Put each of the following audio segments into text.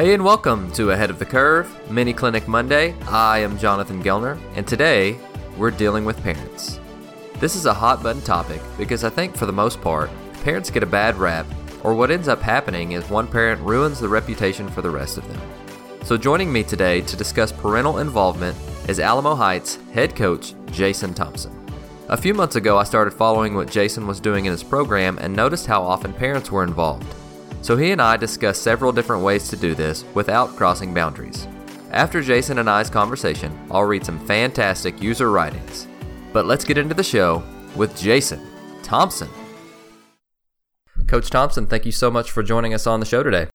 Hey, and welcome to Ahead of the Curve Mini Clinic Monday. I am Jonathan Gelner, and today we're dealing with parents. This is a hot button topic because I think for the most part, parents get a bad rap, or what ends up happening is one parent ruins the reputation for the rest of them. So, joining me today to discuss parental involvement is Alamo Heights head coach Jason Thompson. A few months ago, I started following what Jason was doing in his program and noticed how often parents were involved. So he and I discussed several different ways to do this without crossing boundaries. After Jason and I's conversation, I'll read some fantastic user writings. But let's get into the show with Jason Thompson. Coach Thompson, thank you so much for joining us on the show today.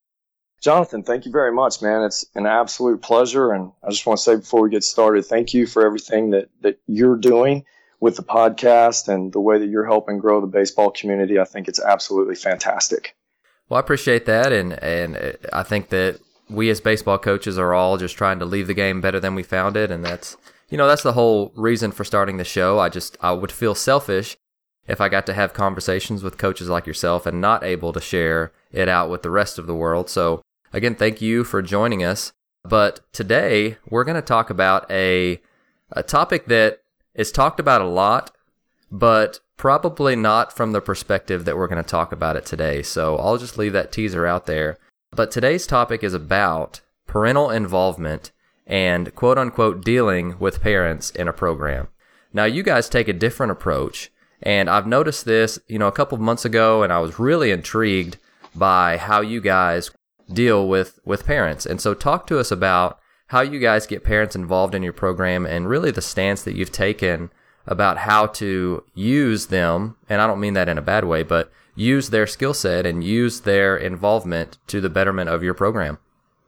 Jonathan, thank you very much, man. It's an absolute pleasure. And I just want to say before we get started, thank you for everything that, that you're doing with the podcast and the way that you're helping grow the baseball community. I think it's absolutely fantastic. Well, I appreciate that, and and uh, I think that we as baseball coaches are all just trying to leave the game better than we found it, and that's you know that's the whole reason for starting the show. I just I would feel selfish if I got to have conversations with coaches like yourself and not able to share it out with the rest of the world. So again, thank you for joining us. But today we're going to talk about a a topic that is talked about a lot, but probably not from the perspective that we're going to talk about it today. So I'll just leave that teaser out there. But today's topic is about parental involvement and quote unquote dealing with parents in a program. Now, you guys take a different approach, and I've noticed this, you know, a couple of months ago, and I was really intrigued by how you guys deal with with parents. And so, talk to us about how you guys get parents involved in your program and really the stance that you've taken about how to use them, and I don't mean that in a bad way, but use their skill set and use their involvement to the betterment of your program.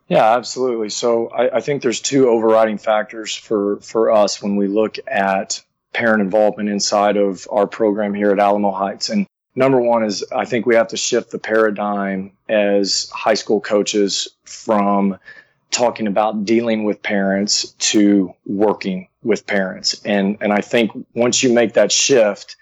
Yeah, absolutely. So I, I, think there's two overriding factors for, for us when we look at parent involvement inside of our program here at Alamo Heights. And number one is I think we have to shift the paradigm as high school coaches from talking about dealing with parents to working with parents. And, and I think once you make that shift,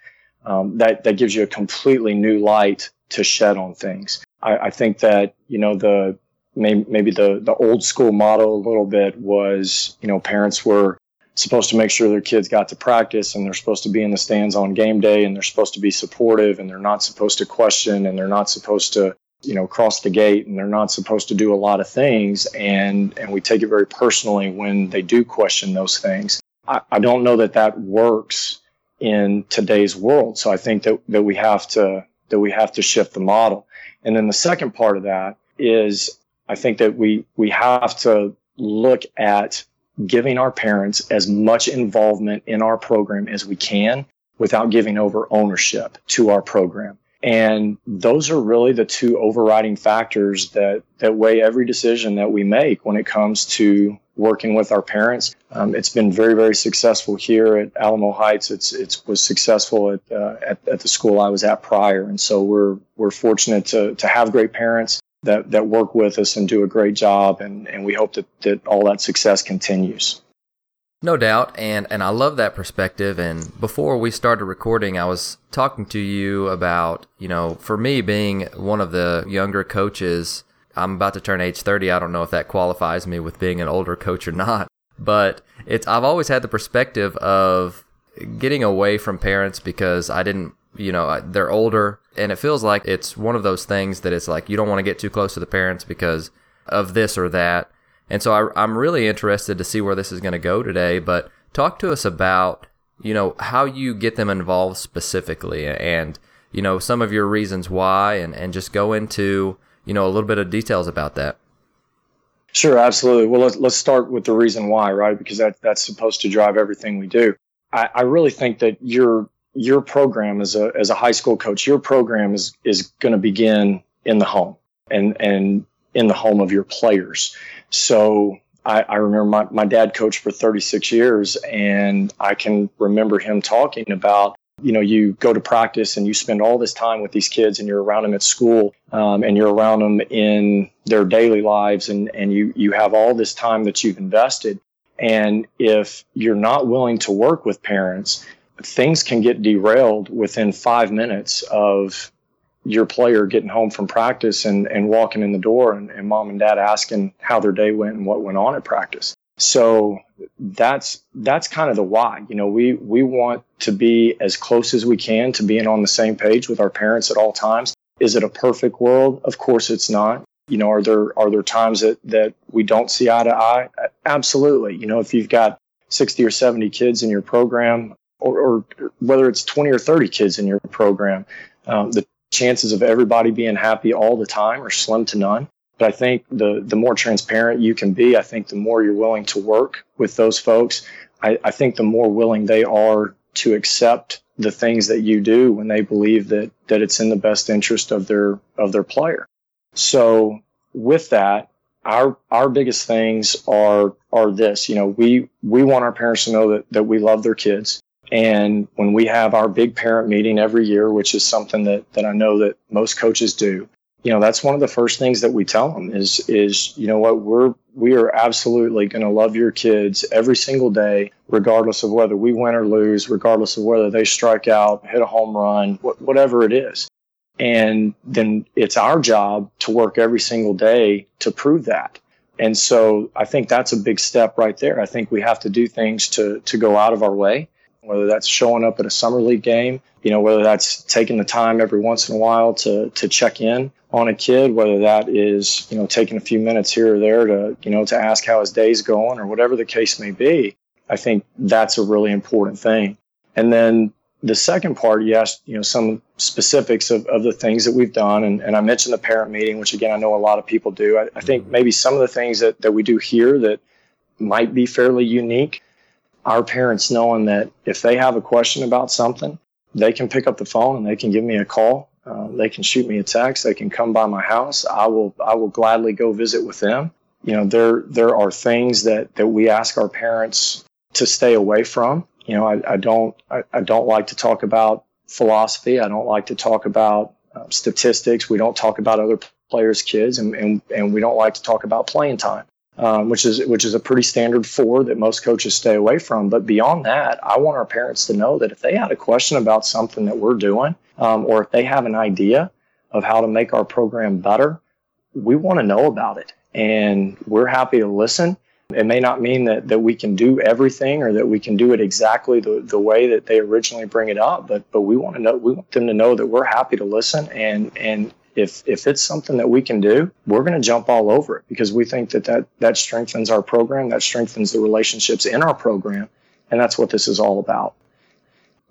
um, that, that gives you a completely new light to shed on things. I, I think that, you know, the, maybe, maybe the, the old school model a little bit was, you know, parents were supposed to make sure their kids got to practice and they're supposed to be in the stands on game day and they're supposed to be supportive and they're not supposed to question and they're not supposed to you know cross the gate and they're not supposed to do a lot of things and and we take it very personally when they do question those things i, I don't know that that works in today's world. So i think that that we have to that we have to shift the model. And then the second part of that is i think that we we have to look at giving our parents as much involvement in our program as we can without giving over ownership to our program and those are really the two overriding factors that, that weigh every decision that we make when it comes to working with our parents. Um, it's been very, very successful here at Alamo Heights. It's it was successful at, uh, at, at the school I was at prior, and so we're we're fortunate to to have great parents that that work with us and do a great job, and and we hope that that all that success continues. No doubt, and and I love that perspective. And before we started recording, I was talking to you about you know, for me being one of the younger coaches, I'm about to turn age 30. I don't know if that qualifies me with being an older coach or not, but it's I've always had the perspective of getting away from parents because I didn't you know they're older and it feels like it's one of those things that it's like you don't want to get too close to the parents because of this or that and so I, I'm really interested to see where this is going to go today. But talk to us about, you know, how you get them involved specifically and, you know, some of your reasons why and, and just go into, you know, a little bit of details about that. Sure, absolutely. Well, let's, let's start with the reason why, right? Because that, that's supposed to drive everything we do. I, I really think that your your program as a as a high school coach, your program is is going to begin in the home and and in the home of your players. So I, I, remember my, my dad coached for 36 years, and I can remember him talking about, you know, you go to practice and you spend all this time with these kids, and you're around them at school, um, and you're around them in their daily lives, and, and you, you have all this time that you've invested. And if you're not willing to work with parents, things can get derailed within five minutes of your player getting home from practice and, and walking in the door and, and mom and dad asking how their day went and what went on at practice. So that's that's kind of the why. You know, we we want to be as close as we can to being on the same page with our parents at all times. Is it a perfect world? Of course it's not. You know, are there are there times that that we don't see eye to eye? Absolutely. You know, if you've got 60 or 70 kids in your program or, or whether it's 20 or 30 kids in your program, um, the chances of everybody being happy all the time are slim to none. But I think the the more transparent you can be, I think the more you're willing to work with those folks. I, I think the more willing they are to accept the things that you do when they believe that that it's in the best interest of their of their player. So with that, our our biggest things are are this. You know, we we want our parents to know that that we love their kids. And when we have our big parent meeting every year, which is something that, that I know that most coaches do, you know, that's one of the first things that we tell them is, is, you know what, we're, we are absolutely going to love your kids every single day, regardless of whether we win or lose, regardless of whether they strike out, hit a home run, whatever it is. And then it's our job to work every single day to prove that. And so I think that's a big step right there. I think we have to do things to, to go out of our way whether that's showing up at a summer league game, you know, whether that's taking the time every once in a while to to check in on a kid, whether that is, you know, taking a few minutes here or there to, you know, to ask how his day's going or whatever the case may be. I think that's a really important thing. And then the second part, you asked, you know, some specifics of, of the things that we've done. And, and I mentioned the parent meeting, which again, I know a lot of people do. I, I think mm-hmm. maybe some of the things that, that we do here that might be fairly unique our parents knowing that if they have a question about something, they can pick up the phone and they can give me a call. Uh, they can shoot me a text. They can come by my house. I will I will gladly go visit with them. You know, there there are things that that we ask our parents to stay away from. You know, I, I don't I, I don't like to talk about philosophy. I don't like to talk about uh, statistics. We don't talk about other players' kids, and, and and we don't like to talk about playing time um, which is which is a pretty standard four that most coaches stay away from. But beyond that, I want our parents to know that if they had a question about something that we're doing, um, or if they have an idea of how to make our program better, we want to know about it, and we're happy to listen. It may not mean that, that we can do everything or that we can do it exactly the, the way that they originally bring it up, but but we want to know we want them to know that we're happy to listen and and if if it's something that we can do, we're going to jump all over it because we think that, that that strengthens our program, that strengthens the relationships in our program, and that's what this is all about.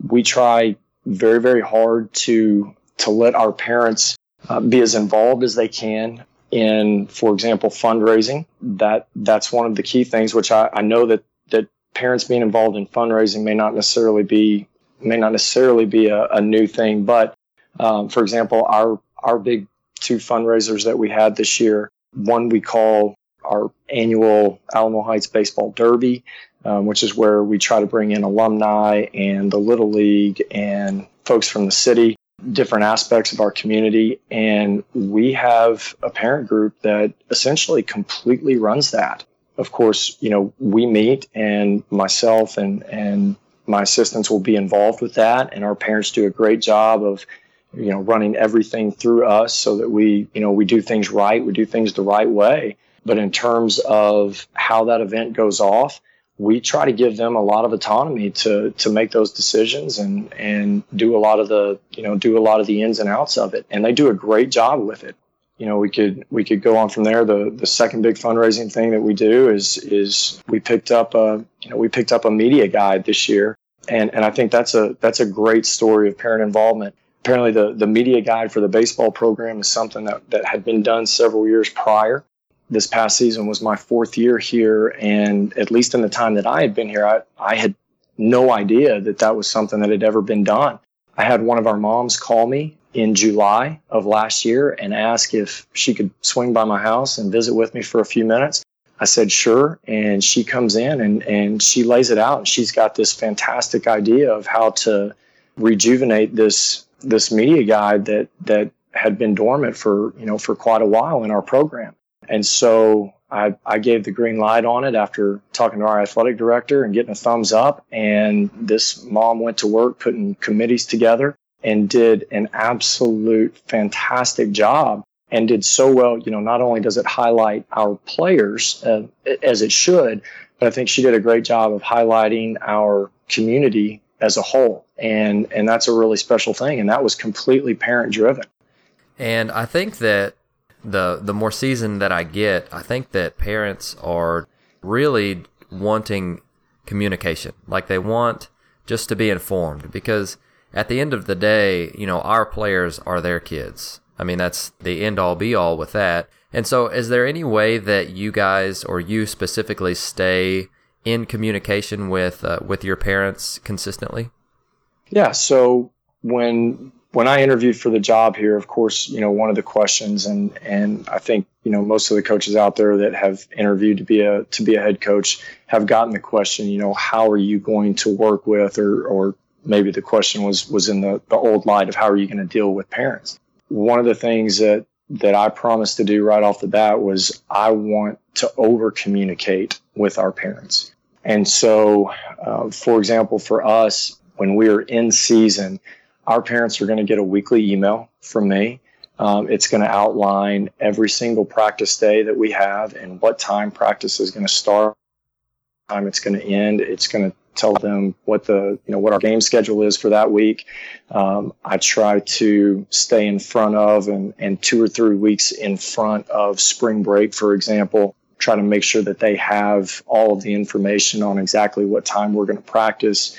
We try very very hard to to let our parents uh, be as involved as they can in, for example, fundraising. That that's one of the key things, which I, I know that that parents being involved in fundraising may not necessarily be may not necessarily be a, a new thing, but um, for example, our our big two fundraisers that we had this year. One we call our annual Alamo Heights Baseball Derby, um, which is where we try to bring in alumni and the Little League and folks from the city, different aspects of our community. And we have a parent group that essentially completely runs that. Of course, you know, we meet and myself and, and my assistants will be involved with that. And our parents do a great job of you know, running everything through us so that we, you know, we do things right, we do things the right way. But in terms of how that event goes off, we try to give them a lot of autonomy to to make those decisions and and do a lot of the you know do a lot of the ins and outs of it. And they do a great job with it. You know we could we could go on from there. The the second big fundraising thing that we do is is we picked up a you know we picked up a media guide this year. And and I think that's a that's a great story of parent involvement apparently the, the media guide for the baseball program is something that, that had been done several years prior. This past season was my fourth year here, and at least in the time that I had been here, I, I had no idea that that was something that had ever been done. I had one of our moms call me in July of last year and ask if she could swing by my house and visit with me for a few minutes. I said, sure. And she comes in and, and she lays it out. And she's got this fantastic idea of how to rejuvenate this this media guide that that had been dormant for you know for quite a while in our program. And so I, I gave the green light on it after talking to our athletic director and getting a thumbs up. And this mom went to work putting committees together and did an absolute fantastic job and did so well. You know, not only does it highlight our players uh, as it should, but I think she did a great job of highlighting our community as a whole. And, and that's a really special thing. And that was completely parent driven. And I think that the, the more season that I get, I think that parents are really wanting communication. Like they want just to be informed because at the end of the day, you know, our players are their kids. I mean, that's the end all be all with that. And so, is there any way that you guys or you specifically stay in communication with uh, with your parents consistently? Yeah. So when when I interviewed for the job here, of course, you know, one of the questions, and and I think you know most of the coaches out there that have interviewed to be a to be a head coach have gotten the question, you know, how are you going to work with, or or maybe the question was was in the, the old light of how are you going to deal with parents. One of the things that that I promised to do right off the bat was I want to over communicate with our parents. And so, uh, for example, for us, when we are in season, our parents are going to get a weekly email from me. Um, it's going to outline every single practice day that we have and what time practice is going to start, time it's going to end. It's going to tell them what the you know what our game schedule is for that week. Um, I try to stay in front of and, and two or three weeks in front of spring break, for example. Try to make sure that they have all of the information on exactly what time we're going to practice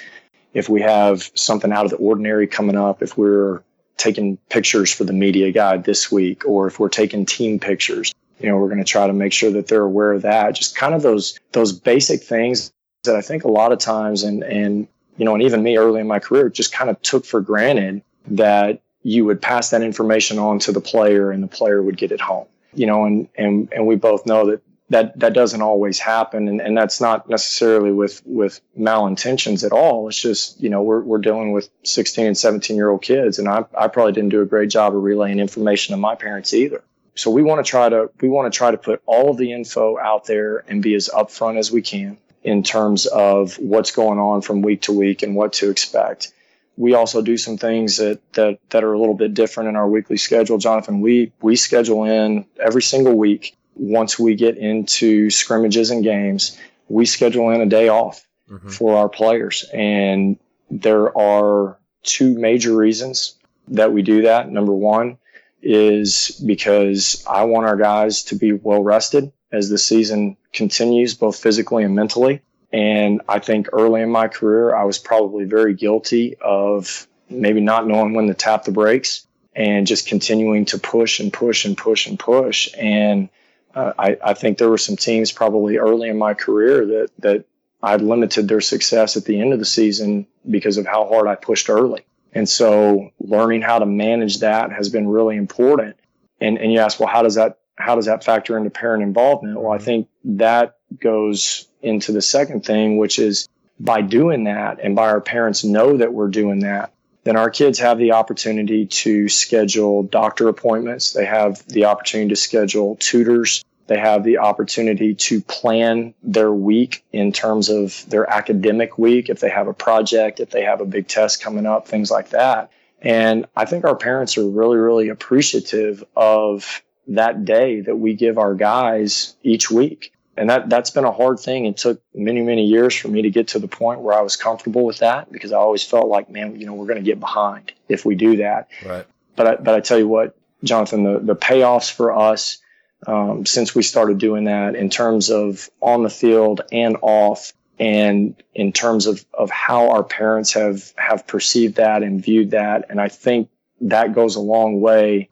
if we have something out of the ordinary coming up, if we're taking pictures for the media guide this week, or if we're taking team pictures, you know, we're going to try to make sure that they're aware of that. Just kind of those those basic things that I think a lot of times, and and you know, and even me early in my career, just kind of took for granted that you would pass that information on to the player, and the player would get it home. You know, and and and we both know that that that doesn't always happen. And, and that's not necessarily with with malintentions at all. It's just you know we're, we're dealing with 16 and 17 year old kids and I, I probably didn't do a great job of relaying information to my parents either. So we want to try to we want to try to put all of the info out there and be as upfront as we can in terms of what's going on from week to week and what to expect. We also do some things that, that, that are a little bit different in our weekly schedule. Jonathan, we, we schedule in every single week once we get into scrimmages and games, we schedule in a day off mm-hmm. for our players. And there are two major reasons that we do that. Number one is because I want our guys to be well rested as the season continues, both physically and mentally. And I think early in my career, I was probably very guilty of maybe not knowing when to tap the brakes and just continuing to push and push and push and push. And uh, I, I think there were some teams probably early in my career that that I limited their success at the end of the season because of how hard I pushed early. And so learning how to manage that has been really important. And and you ask, well, how does that how does that factor into parent involvement? Well, I think that goes into the second thing, which is by doing that and by our parents know that we're doing that, then our kids have the opportunity to schedule doctor appointments. They have the opportunity to schedule tutors. They have the opportunity to plan their week in terms of their academic week, if they have a project, if they have a big test coming up, things like that. And I think our parents are really, really appreciative of that day that we give our guys each week and that that's been a hard thing. It took many many years for me to get to the point where I was comfortable with that because I always felt like, man, you know, we're going to get behind if we do that. Right. But I, but I tell you what, Jonathan, the the payoffs for us um, since we started doing that in terms of on the field and off, and in terms of of how our parents have have perceived that and viewed that, and I think that goes a long way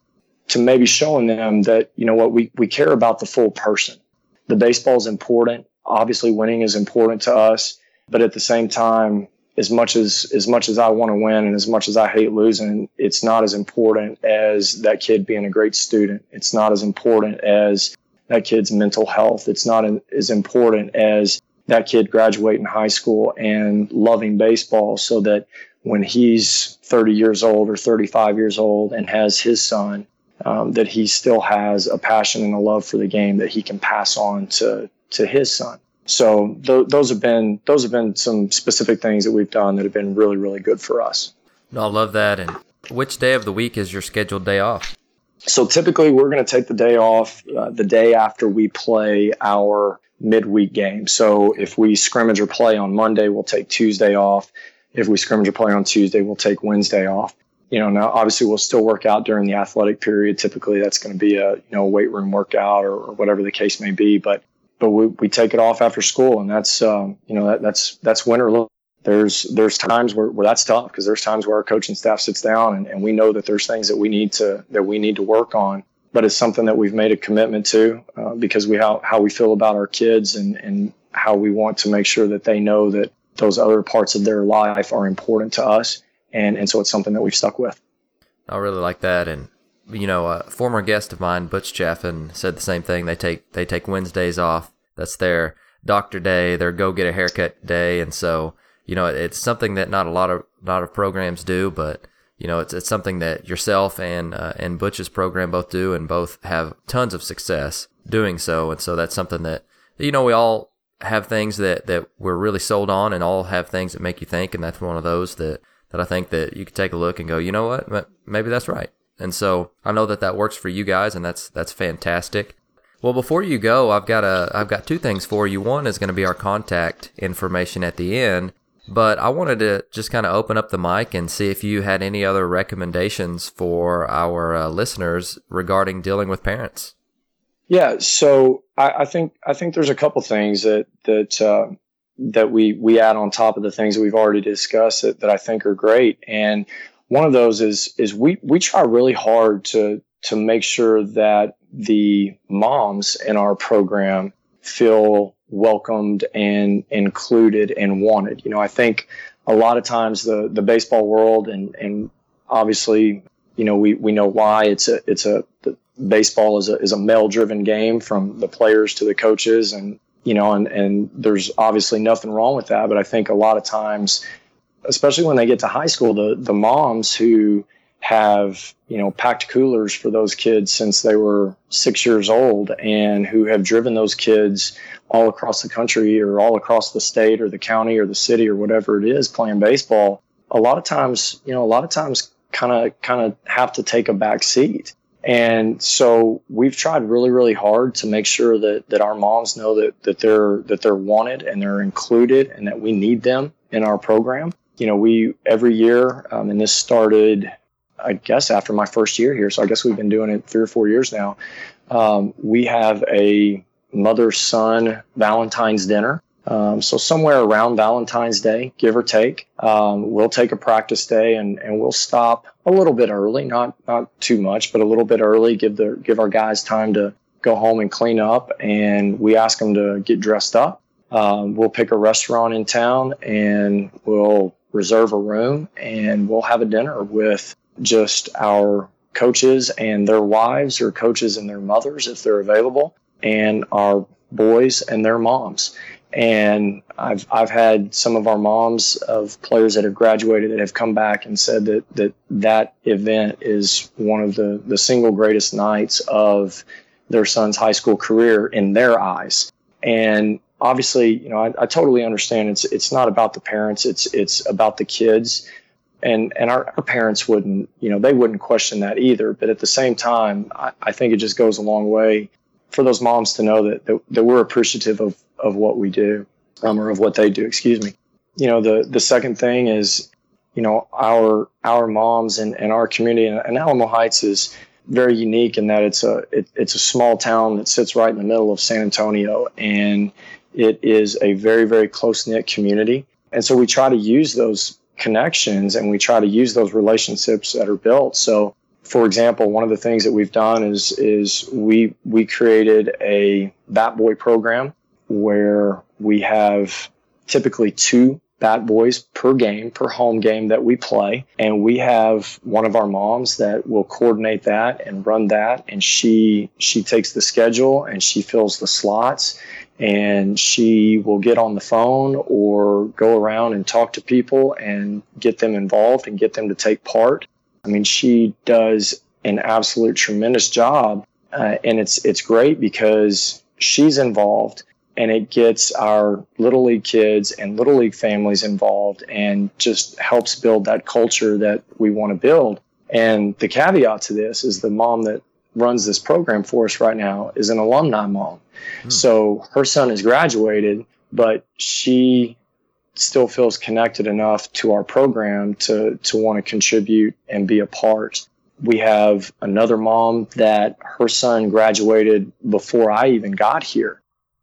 to maybe showing them that you know what we we care about the full person the baseball is important. Obviously, winning is important to us, but at the same time, as much as as much as I want to win and as much as I hate losing, it's not as important as that kid being a great student. It's not as important as that kid's mental health. It's not as important as that kid graduating high school and loving baseball so that when he's 30 years old or 35 years old and has his son, um, that he still has a passion and a love for the game that he can pass on to to his son. So th- those have been those have been some specific things that we've done that have been really really good for us. No, I love that. And which day of the week is your scheduled day off? So typically, we're going to take the day off uh, the day after we play our midweek game. So if we scrimmage or play on Monday, we'll take Tuesday off. If we scrimmage or play on Tuesday, we'll take Wednesday off. You know, now obviously we'll still work out during the athletic period. Typically, that's going to be a you know weight room workout or, or whatever the case may be. But but we, we take it off after school, and that's um, you know that, that's that's winter. There's there's times where, where that's tough because there's times where our coaching staff sits down and, and we know that there's things that we need to that we need to work on but it's something that we've made a commitment to uh, because we how, how we feel about our kids and, and how we want to make sure that they know that those other parts of their life are important to us. And, and so it's something that we've stuck with. I really like that. And, you know, a former guest of mine, Butch Chaffin, said the same thing. They take, they take Wednesdays off. That's their doctor day, their go get a haircut day. And so, you know, it's something that not a lot of, lot of programs do, but you know, it's it's something that yourself and uh, and Butch's program both do, and both have tons of success doing so. And so that's something that you know we all have things that that we're really sold on, and all have things that make you think. And that's one of those that that I think that you could take a look and go, you know what, maybe that's right. And so I know that that works for you guys, and that's that's fantastic. Well, before you go, I've got a I've got two things for you. One is going to be our contact information at the end, but I wanted to just kind of open up the mic and see if you had any other recommendations for our uh, listeners regarding dealing with parents. Yeah, so I, I, think I think there's a couple things that that uh, that we we add on top of the things that we've already discussed that, that I think are great. And one of those is is we we try really hard to to make sure that the moms in our program feel welcomed and included and wanted. You know, I think a lot of times the the baseball world and and obviously, you know, we we know why it's a it's a baseball is a is a male driven game from the players to the coaches and you know and and there's obviously nothing wrong with that, but I think a lot of times especially when they get to high school the the moms who have you know packed coolers for those kids since they were six years old and who have driven those kids all across the country or all across the state or the county or the city or whatever it is playing baseball a lot of times you know a lot of times kind of kind of have to take a back seat and so we've tried really really hard to make sure that that our moms know that that they're that they're wanted and they're included and that we need them in our program you know we every year um, and this started I guess after my first year here, so I guess we've been doing it three or four years now. Um, we have a mother son Valentine's dinner. Um, so somewhere around Valentine's Day, give or take, um, we'll take a practice day and, and we'll stop a little bit early, not not too much, but a little bit early. Give the give our guys time to go home and clean up, and we ask them to get dressed up. Um, we'll pick a restaurant in town and we'll reserve a room and we'll have a dinner with just our coaches and their wives or coaches and their mothers if they're available and our boys and their moms and I've I've had some of our moms of players that have graduated that have come back and said that that that event is one of the the single greatest nights of their son's high school career in their eyes. And obviously, you know, I, I totally understand it's it's not about the parents, it's it's about the kids and and our, our parents wouldn't you know they wouldn't question that either but at the same time I, I think it just goes a long way for those moms to know that that, that we're appreciative of of what we do um, or of what they do excuse me you know the the second thing is you know our our moms and, and our community and, and alamo heights is very unique in that it's a it, it's a small town that sits right in the middle of san antonio and it is a very very close knit community and so we try to use those connections and we try to use those relationships that are built. So, for example, one of the things that we've done is is we we created a Bat Boy program where we have typically two bat boys per game per home game that we play. And we have one of our moms that will coordinate that and run that. And she she takes the schedule and she fills the slots. And she will get on the phone or go around and talk to people and get them involved and get them to take part. I mean, she does an absolute tremendous job, uh, and it's it's great because she's involved and it gets our little league kids and little league families involved and just helps build that culture that we want to build And the caveat to this is the mom that runs this program for us right now is an alumni mom. Hmm. So her son has graduated, but she still feels connected enough to our program to to want to contribute and be a part. We have another mom that her son graduated before I even got here.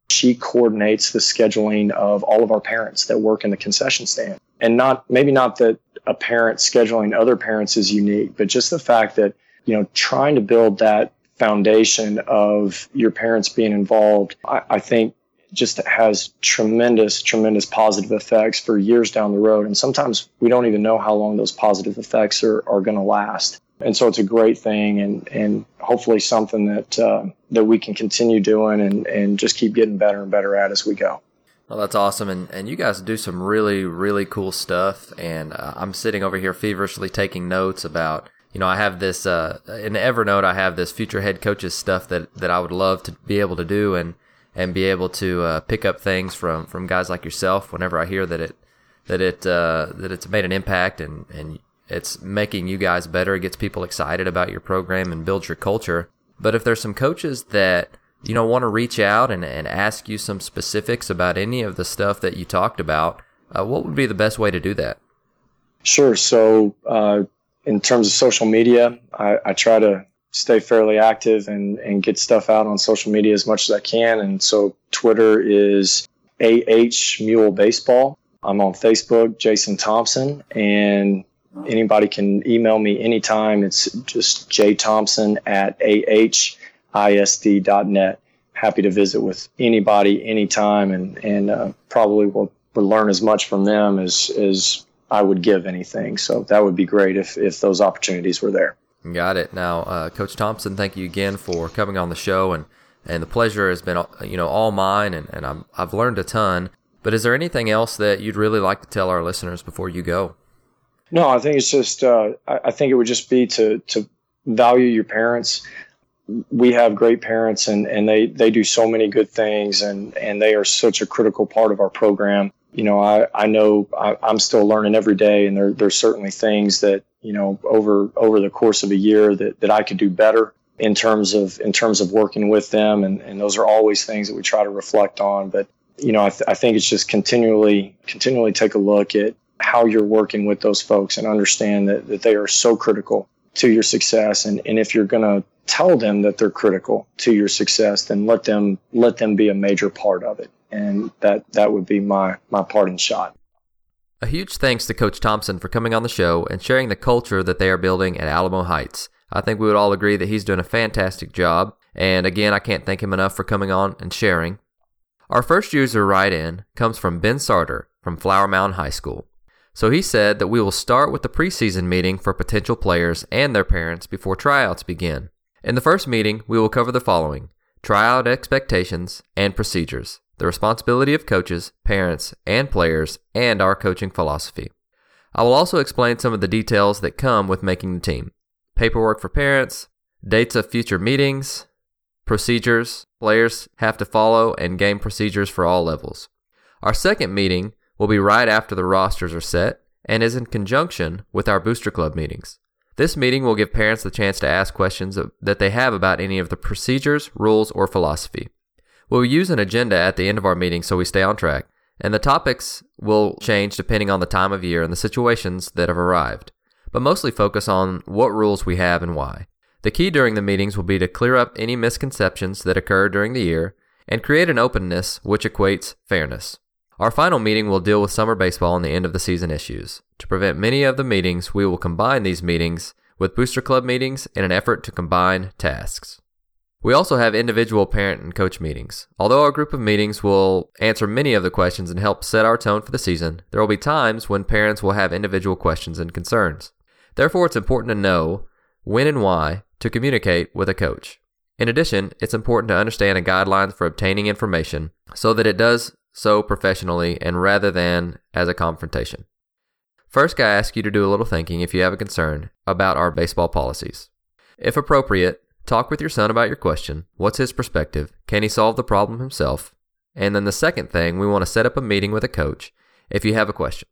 She coordinates the scheduling of all of our parents that work in the concession stand. And not maybe not that a parent scheduling other parents is unique, but just the fact that, you know, trying to build that foundation of your parents being involved, I, I think just has tremendous, tremendous positive effects for years down the road. And sometimes we don't even know how long those positive effects are, are going to last. And so it's a great thing and, and hopefully something that, uh, that we can continue doing and, and just keep getting better and better at as we go. Well, that's awesome. And, and you guys do some really, really cool stuff. And uh, I'm sitting over here feverishly taking notes about, you know, I have this, uh, in Evernote, I have this future head coaches stuff that, that I would love to be able to do. And, and be able to uh, pick up things from, from guys like yourself whenever I hear that it that it uh, that it's made an impact and, and it's making you guys better. It gets people excited about your program and builds your culture. But if there's some coaches that you know want to reach out and, and ask you some specifics about any of the stuff that you talked about, uh, what would be the best way to do that? Sure. So uh, in terms of social media, I, I try to stay fairly active and, and get stuff out on social media as much as I can. And so Twitter is AH Mule Baseball. I'm on Facebook, Jason Thompson, and anybody can email me anytime. It's just jthompson at ahisd.net. Happy to visit with anybody anytime and, and uh, probably will, will learn as much from them as, as I would give anything. So that would be great if, if those opportunities were there. Got it. Now, uh, Coach Thompson, thank you again for coming on the show, and and the pleasure has been you know all mine, and and I'm, I've learned a ton. But is there anything else that you'd really like to tell our listeners before you go? No, I think it's just uh, I, I think it would just be to to value your parents. We have great parents, and and they they do so many good things, and and they are such a critical part of our program you know, I, I know I, am still learning every day, and there, there's certainly things that you know over over the course of a year that, that I could do better in terms of in terms of working with them, and, and those are always things that we try to reflect on. But you know, I, th- I think it's just continually continually take a look at how you're working with those folks and understand that, that they are so critical to your success, and, and if you're going to tell them that they're critical to your success, then let them let them be a major part of it and that that would be my my parting shot. A huge thanks to Coach Thompson for coming on the show and sharing the culture that they are building at Alamo Heights. I think we would all agree that he's doing a fantastic job, and again, I can't thank him enough for coming on and sharing. Our first user write in comes from Ben Sarter from Flower Mound High School. So he said that we will start with the preseason meeting for potential players and their parents before tryouts begin. In the first meeting, we will cover the following tryout expectations and procedures the responsibility of coaches, parents, and players, and our coaching philosophy. I will also explain some of the details that come with making the team paperwork for parents, dates of future meetings, procedures players have to follow, and game procedures for all levels. Our second meeting will be right after the rosters are set and is in conjunction with our Booster Club meetings. This meeting will give parents the chance to ask questions that they have about any of the procedures, rules, or philosophy. We'll use an agenda at the end of our meeting so we stay on track, and the topics will change depending on the time of year and the situations that have arrived, but mostly focus on what rules we have and why. The key during the meetings will be to clear up any misconceptions that occur during the year and create an openness which equates fairness. Our final meeting will deal with summer baseball and the end of the season issues. To prevent many of the meetings, we will combine these meetings with Booster Club meetings in an effort to combine tasks. We also have individual parent and coach meetings. Although our group of meetings will answer many of the questions and help set our tone for the season, there will be times when parents will have individual questions and concerns. Therefore, it's important to know when and why to communicate with a coach. In addition, it's important to understand a guidelines for obtaining information so that it does so professionally and rather than as a confrontation. First, I ask you to do a little thinking if you have a concern about our baseball policies. If appropriate, Talk with your son about your question. What's his perspective? Can he solve the problem himself? And then the second thing, we want to set up a meeting with a coach if you have a question.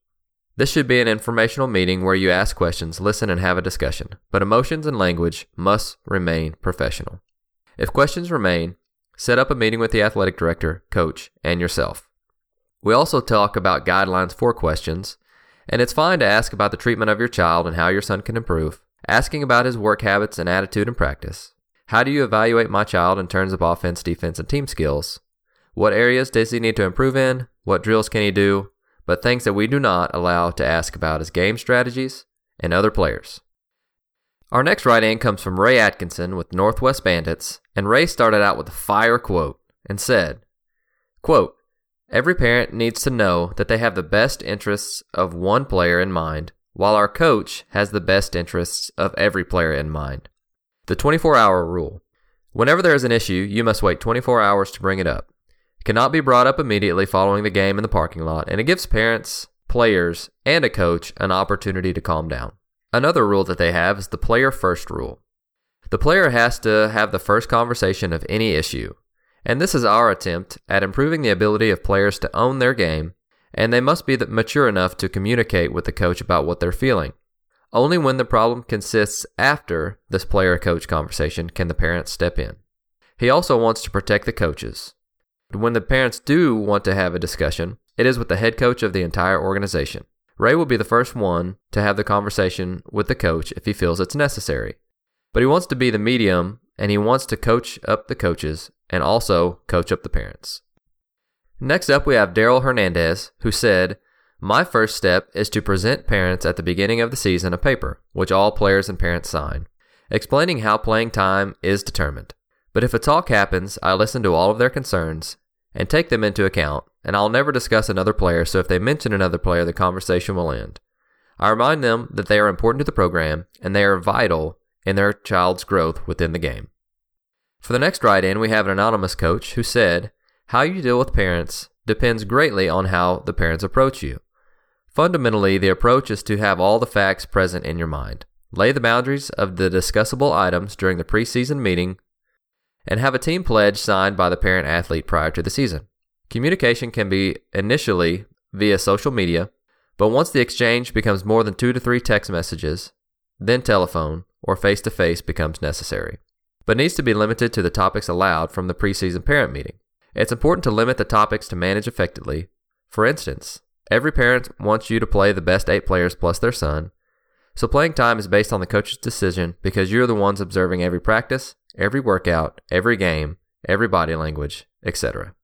This should be an informational meeting where you ask questions, listen, and have a discussion, but emotions and language must remain professional. If questions remain, set up a meeting with the athletic director, coach, and yourself. We also talk about guidelines for questions, and it's fine to ask about the treatment of your child and how your son can improve, asking about his work habits and attitude in practice. How do you evaluate my child in terms of offense, defense, and team skills? What areas does he need to improve in? What drills can he do? But things that we do not allow to ask about is game strategies and other players. Our next write in comes from Ray Atkinson with Northwest Bandits, and Ray started out with a fire quote and said, quote, Every parent needs to know that they have the best interests of one player in mind, while our coach has the best interests of every player in mind. The 24 hour rule. Whenever there is an issue, you must wait 24 hours to bring it up. It cannot be brought up immediately following the game in the parking lot, and it gives parents, players, and a coach an opportunity to calm down. Another rule that they have is the player first rule. The player has to have the first conversation of any issue, and this is our attempt at improving the ability of players to own their game, and they must be mature enough to communicate with the coach about what they're feeling. Only when the problem consists after this player coach conversation can the parents step in. He also wants to protect the coaches. When the parents do want to have a discussion, it is with the head coach of the entire organization. Ray will be the first one to have the conversation with the coach if he feels it's necessary. But he wants to be the medium and he wants to coach up the coaches and also coach up the parents. Next up, we have Daryl Hernandez, who said, My first step is to present parents at the beginning of the season a paper, which all players and parents sign, explaining how playing time is determined. But if a talk happens, I listen to all of their concerns and take them into account and I'll never discuss another player, so if they mention another player, the conversation will end. I remind them that they are important to the program and they are vital in their child's growth within the game. For the next write in, we have an anonymous coach who said, How you deal with parents depends greatly on how the parents approach you. Fundamentally, the approach is to have all the facts present in your mind, lay the boundaries of the discussable items during the preseason meeting, and have a team pledge signed by the parent athlete prior to the season. Communication can be initially via social media, but once the exchange becomes more than two to three text messages, then telephone or face to face becomes necessary, but needs to be limited to the topics allowed from the preseason parent meeting. It's important to limit the topics to manage effectively. For instance, every parent wants you to play the best eight players plus their son, so playing time is based on the coach's decision because you're the ones observing every practice, every workout, every game, every body language, etc.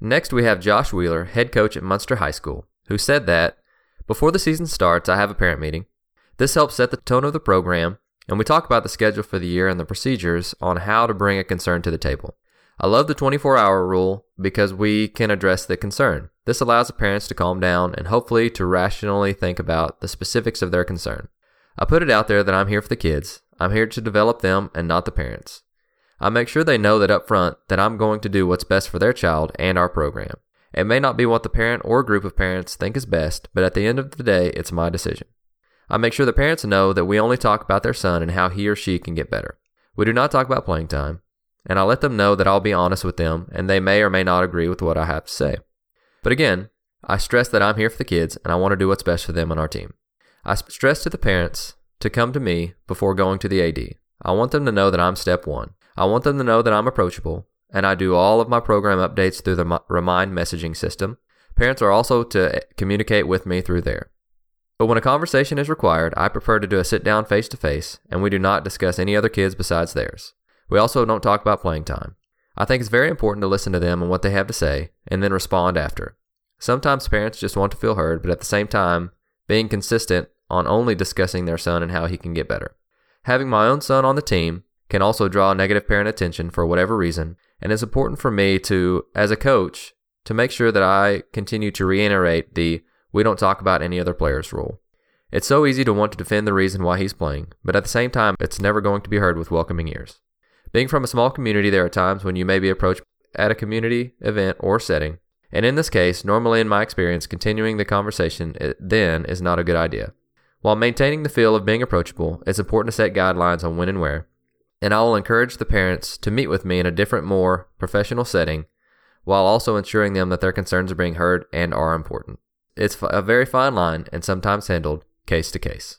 Next, we have Josh Wheeler, head coach at Munster High School, who said that before the season starts, I have a parent meeting. This helps set the tone of the program, and we talk about the schedule for the year and the procedures on how to bring a concern to the table. I love the 24 hour rule because we can address the concern. This allows the parents to calm down and hopefully to rationally think about the specifics of their concern. I put it out there that I'm here for the kids. I'm here to develop them and not the parents. I make sure they know that up front that I'm going to do what's best for their child and our program. It may not be what the parent or group of parents think is best, but at the end of the day, it's my decision. I make sure the parents know that we only talk about their son and how he or she can get better. We do not talk about playing time, and I let them know that I'll be honest with them and they may or may not agree with what I have to say. But again, I stress that I'm here for the kids and I want to do what's best for them and our team. I stress to the parents to come to me before going to the AD. I want them to know that I'm step one. I want them to know that I'm approachable, and I do all of my program updates through the Remind messaging system. Parents are also to eh, communicate with me through there. But when a conversation is required, I prefer to do a sit down face to face, and we do not discuss any other kids besides theirs. We also don't talk about playing time. I think it's very important to listen to them and what they have to say, and then respond after. Sometimes parents just want to feel heard, but at the same time, being consistent on only discussing their son and how he can get better. Having my own son on the team can also draw negative parent attention for whatever reason, and it's important for me to, as a coach, to make sure that I continue to reiterate the we don't talk about any other players rule. It's so easy to want to defend the reason why he's playing, but at the same time, it's never going to be heard with welcoming ears. Being from a small community, there are times when you may be approached at a community event or setting, and in this case, normally in my experience, continuing the conversation eh, then is not a good idea. While maintaining the feel of being approachable, it's important to set guidelines on when and where, and I will encourage the parents to meet with me in a different, more professional setting while also ensuring them that their concerns are being heard and are important. it's a very fine line and sometimes handled case to case.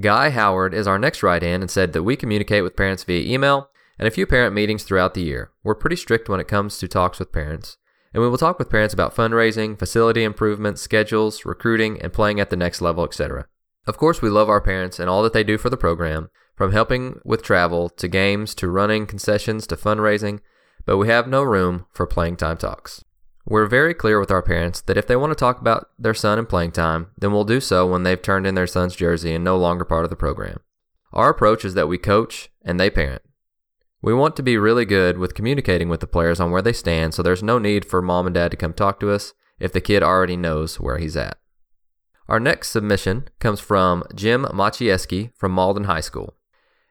Guy Howard is our next write in and said that we communicate with parents via email and a few parent meetings throughout the year. We're pretty strict when it comes to talks with parents, and we will talk with parents about fundraising, facility improvements, schedules, recruiting, and playing at the next level, etc. Of course, we love our parents and all that they do for the program, from helping with travel to games to running concessions to fundraising, but we have no room for playing time talks. We're very clear with our parents that if they want to talk about their son and playing time, then we'll do so when they've turned in their son's jersey and no longer part of the program. Our approach is that we coach and they parent. We want to be really good with communicating with the players on where they stand, so there's no need for mom and dad to come talk to us if the kid already knows where he's at. Our next submission comes from Jim Machieski from Mauldin High School.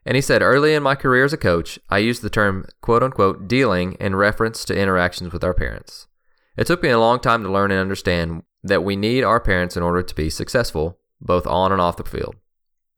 And he said, Early in my career as a coach, I used the term quote unquote dealing in reference to interactions with our parents. It took me a long time to learn and understand that we need our parents in order to be successful, both on and off the field.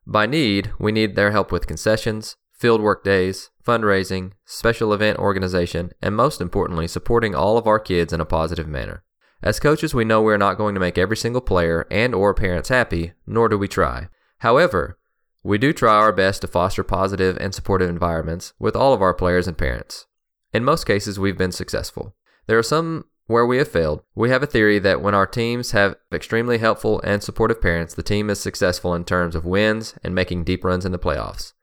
By need, we need their help with concessions, field work days, fundraising, special event organization, and most importantly, supporting all of our kids in a positive manner. As coaches, we know we are not going to make every single player and or parents happy, nor do we try. However, we do try our best to foster positive and supportive environments with all of our players and parents. In most cases, we've been successful. There are some where we have failed. We have a theory that when our teams have extremely helpful and supportive parents, the team is successful in terms of wins and making deep runs in the playoffs.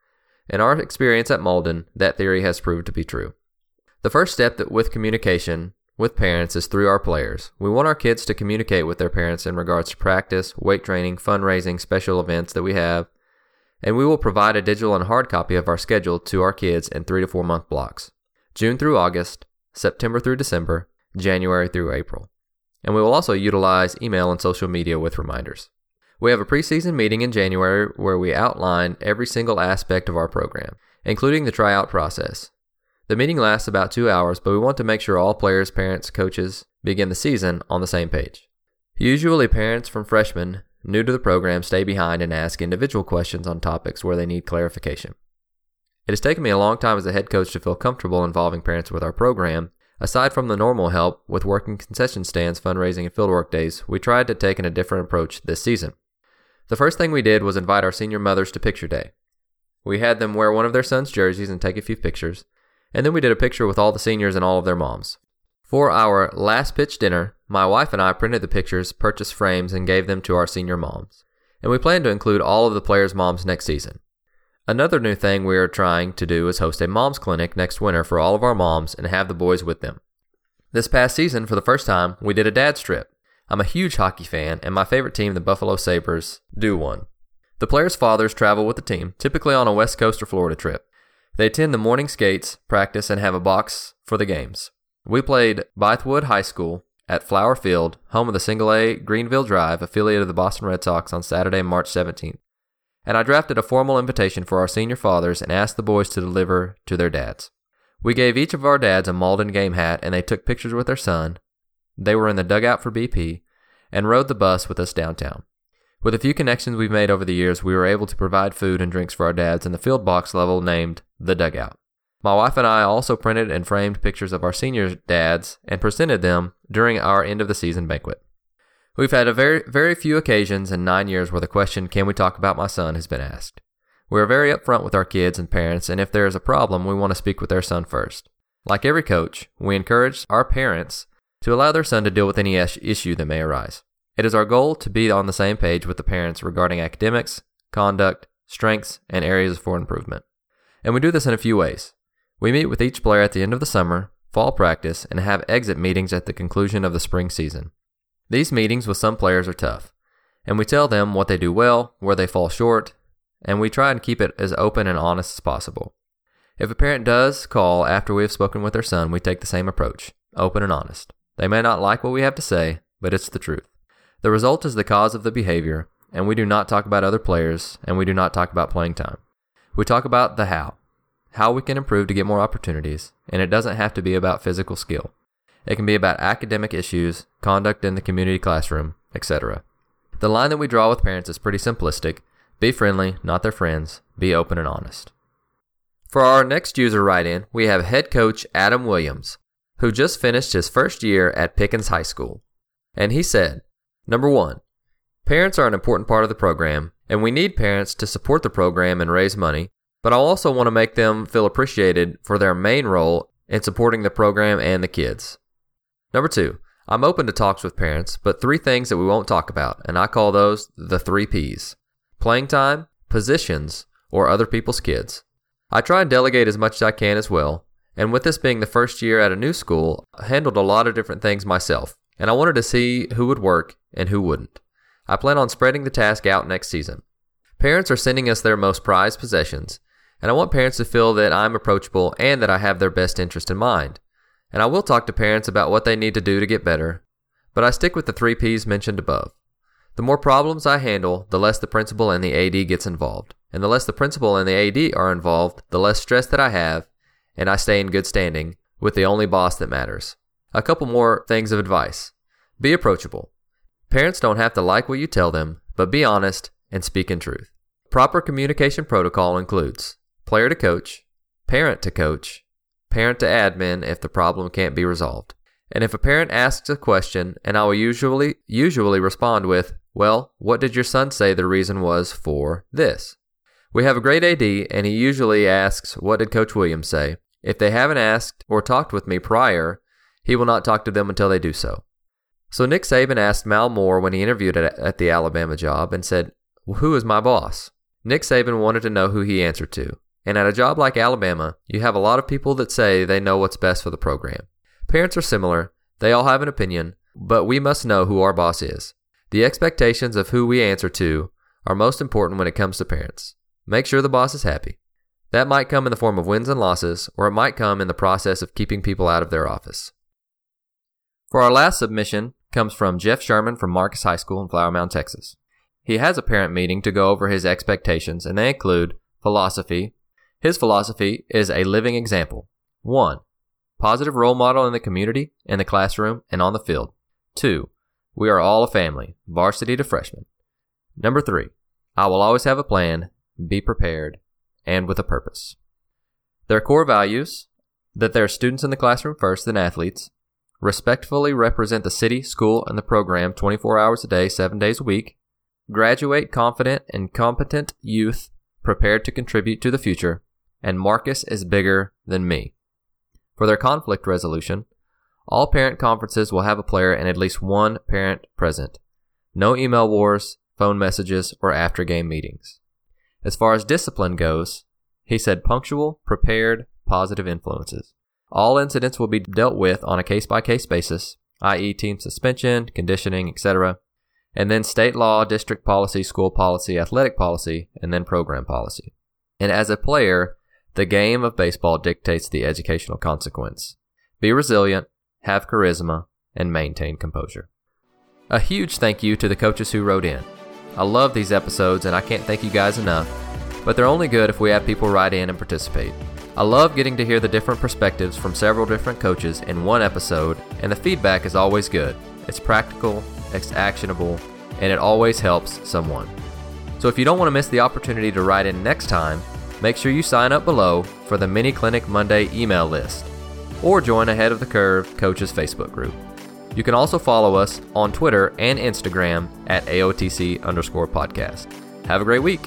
In our experience at Mauldin, that theory has proved to be true. The first step with communication with parents is through our players. We want our kids to communicate with their parents in regards to practice, weight training, fundraising, special events that we have, and we will provide a digital and hard copy of our schedule to our kids in 3 to 4 month blocks. June through August, September through December, January through April. And we will also utilize email and social media with reminders. We have a preseason meeting in January where we outline every single aspect of our program, including the tryout process. The meeting lasts about two hours, but we want to make sure all players, parents, coaches begin the season on the same page. Usually, parents from freshmen new to the program stay behind and ask individual questions on topics where they need clarification. It has taken me a long time as a head coach to feel comfortable involving parents with our program. Aside from the normal help with working concession stands, fundraising, and fieldwork days, we tried to take in a different approach this season. The first thing we did was invite our senior mothers to picture day. We had them wear one of their sons' jerseys and take a few pictures, and then we did a picture with all the seniors and all of their moms. For our last pitch dinner, my wife and I printed the pictures, purchased frames, and gave them to our senior moms. And we plan to include all of the players' moms next season. Another new thing we are trying to do is host a moms clinic next winter for all of our moms and have the boys with them. This past season, for the first time, we did a dad's trip. I'm a huge hockey fan, and my favorite team, the Buffalo Sabres, do one. The players' fathers travel with the team, typically on a West Coast or Florida trip. They attend the morning skates, practice, and have a box for the games. We played Blythewood High School at Fluor Field, home of the Single A Greenville Drive, affiliate of the Boston Red Sox, on Saturday, March 17th. And I drafted a formal invitation for our senior fathers and asked the boys to deliver to their dads. We gave each of our dads a Mauldin game hat, and they took pictures with their son, they were in the dugout for BP and rode the bus with us downtown. With a few connections we've made over the years, we were able to provide food and drinks for our dads in the field box level named The Dugout. My wife and I also printed and framed pictures of our senior dads and presented them during our end of the season banquet. We've had a very, very few occasions in nine years where the question, Can we talk about my son? has been asked. We are very upfront with our kids and parents, and if there is a problem, we want to speak with their son first. Like every coach, we encourage our parents to allow their son to deal with any issue that may arise. It is our goal to be on the same page with the parents regarding academics, conduct, strengths, and areas for improvement. And we do this in a few ways. We meet with each player at the end of the summer, fall practice, and have exit meetings at the conclusion of the spring season. These meetings with some players are tough, and we tell them what they do well, where they fall short, and we try and keep it as open and honest as possible. If a parent does call after we have spoken with their son, we take the same approach, open and honest. They may not like what we have to say, but it's the truth. The result is the cause of the behavior, and we do not talk about other players, and we do not talk about playing time. We talk about the how, how we can improve to get more opportunities, and it doesn't have to be about physical skill. It can be about academic issues, conduct in the community classroom, etc. The line that we draw with parents is pretty simplistic be friendly, not their friends, be open and honest. For our next user write in, we have head coach Adam Williams, who just finished his first year at Pickens High School. And he said, Number one, parents are an important part of the program, and we need parents to support the program and raise money, but I also want to make them feel appreciated for their main role in supporting the program and the kids. Number two, I'm open to talks with parents, but three things that we won't talk about, and I call those the three P's playing time, positions, or other people's kids. I try and delegate as much as I can as well, and with this being the first year at a new school, I handled a lot of different things myself, and I wanted to see who would work and who wouldn't. I plan on spreading the task out next season. Parents are sending us their most prized possessions, and I want parents to feel that I'm approachable and that I have their best interest in mind. And I will talk to parents about what they need to do to get better, but I stick with the three P's mentioned above. The more problems I handle, the less the principal and the AD gets involved. And the less the principal and the AD are involved, the less stress that I have, and I stay in good standing with the only boss that matters. A couple more things of advice. Be approachable. Parents don't have to like what you tell them, but be honest and speak in truth. Proper communication protocol includes player to coach, parent to coach, parent to admin if the problem can't be resolved. And if a parent asks a question, and I will usually usually respond with, "Well, what did your son say the reason was for this?" We have a great AD, and he usually asks, "What did Coach Williams say?" If they haven't asked or talked with me prior, he will not talk to them until they do so. So Nick Saban asked Mal Moore when he interviewed at the Alabama job and said, "Who is my boss?" Nick Saban wanted to know who he answered to. And at a job like Alabama, you have a lot of people that say they know what's best for the program. Parents are similar, they all have an opinion, but we must know who our boss is. The expectations of who we answer to are most important when it comes to parents. Make sure the boss is happy. That might come in the form of wins and losses, or it might come in the process of keeping people out of their office. For our last submission comes from Jeff Sherman from Marcus High School in Flower Mound, Texas. He has a parent meeting to go over his expectations, and they include philosophy, his philosophy is a living example. 1. Positive role model in the community, in the classroom, and on the field. 2. We are all a family, varsity to freshman. Number 3. I will always have a plan, be prepared, and with a purpose. Their core values that they're students in the classroom first, then athletes, respectfully represent the city, school, and the program 24 hours a day, 7 days a week, graduate confident and competent youth prepared to contribute to the future, and Marcus is bigger than me. For their conflict resolution, all parent conferences will have a player and at least one parent present. No email wars, phone messages, or after game meetings. As far as discipline goes, he said punctual, prepared, positive influences. All incidents will be dealt with on a case by case basis, i.e., team suspension, conditioning, etc., and then state law, district policy, school policy, athletic policy, and then program policy. And as a player, the game of baseball dictates the educational consequence. Be resilient, have charisma, and maintain composure. A huge thank you to the coaches who wrote in. I love these episodes and I can't thank you guys enough, but they're only good if we have people write in and participate. I love getting to hear the different perspectives from several different coaches in one episode, and the feedback is always good. It's practical, it's actionable, and it always helps someone. So if you don't want to miss the opportunity to write in next time, make sure you sign up below for the Mini Clinic Monday email list or join Ahead of the Curve Coaches Facebook group. You can also follow us on Twitter and Instagram at AOTC underscore podcast. Have a great week.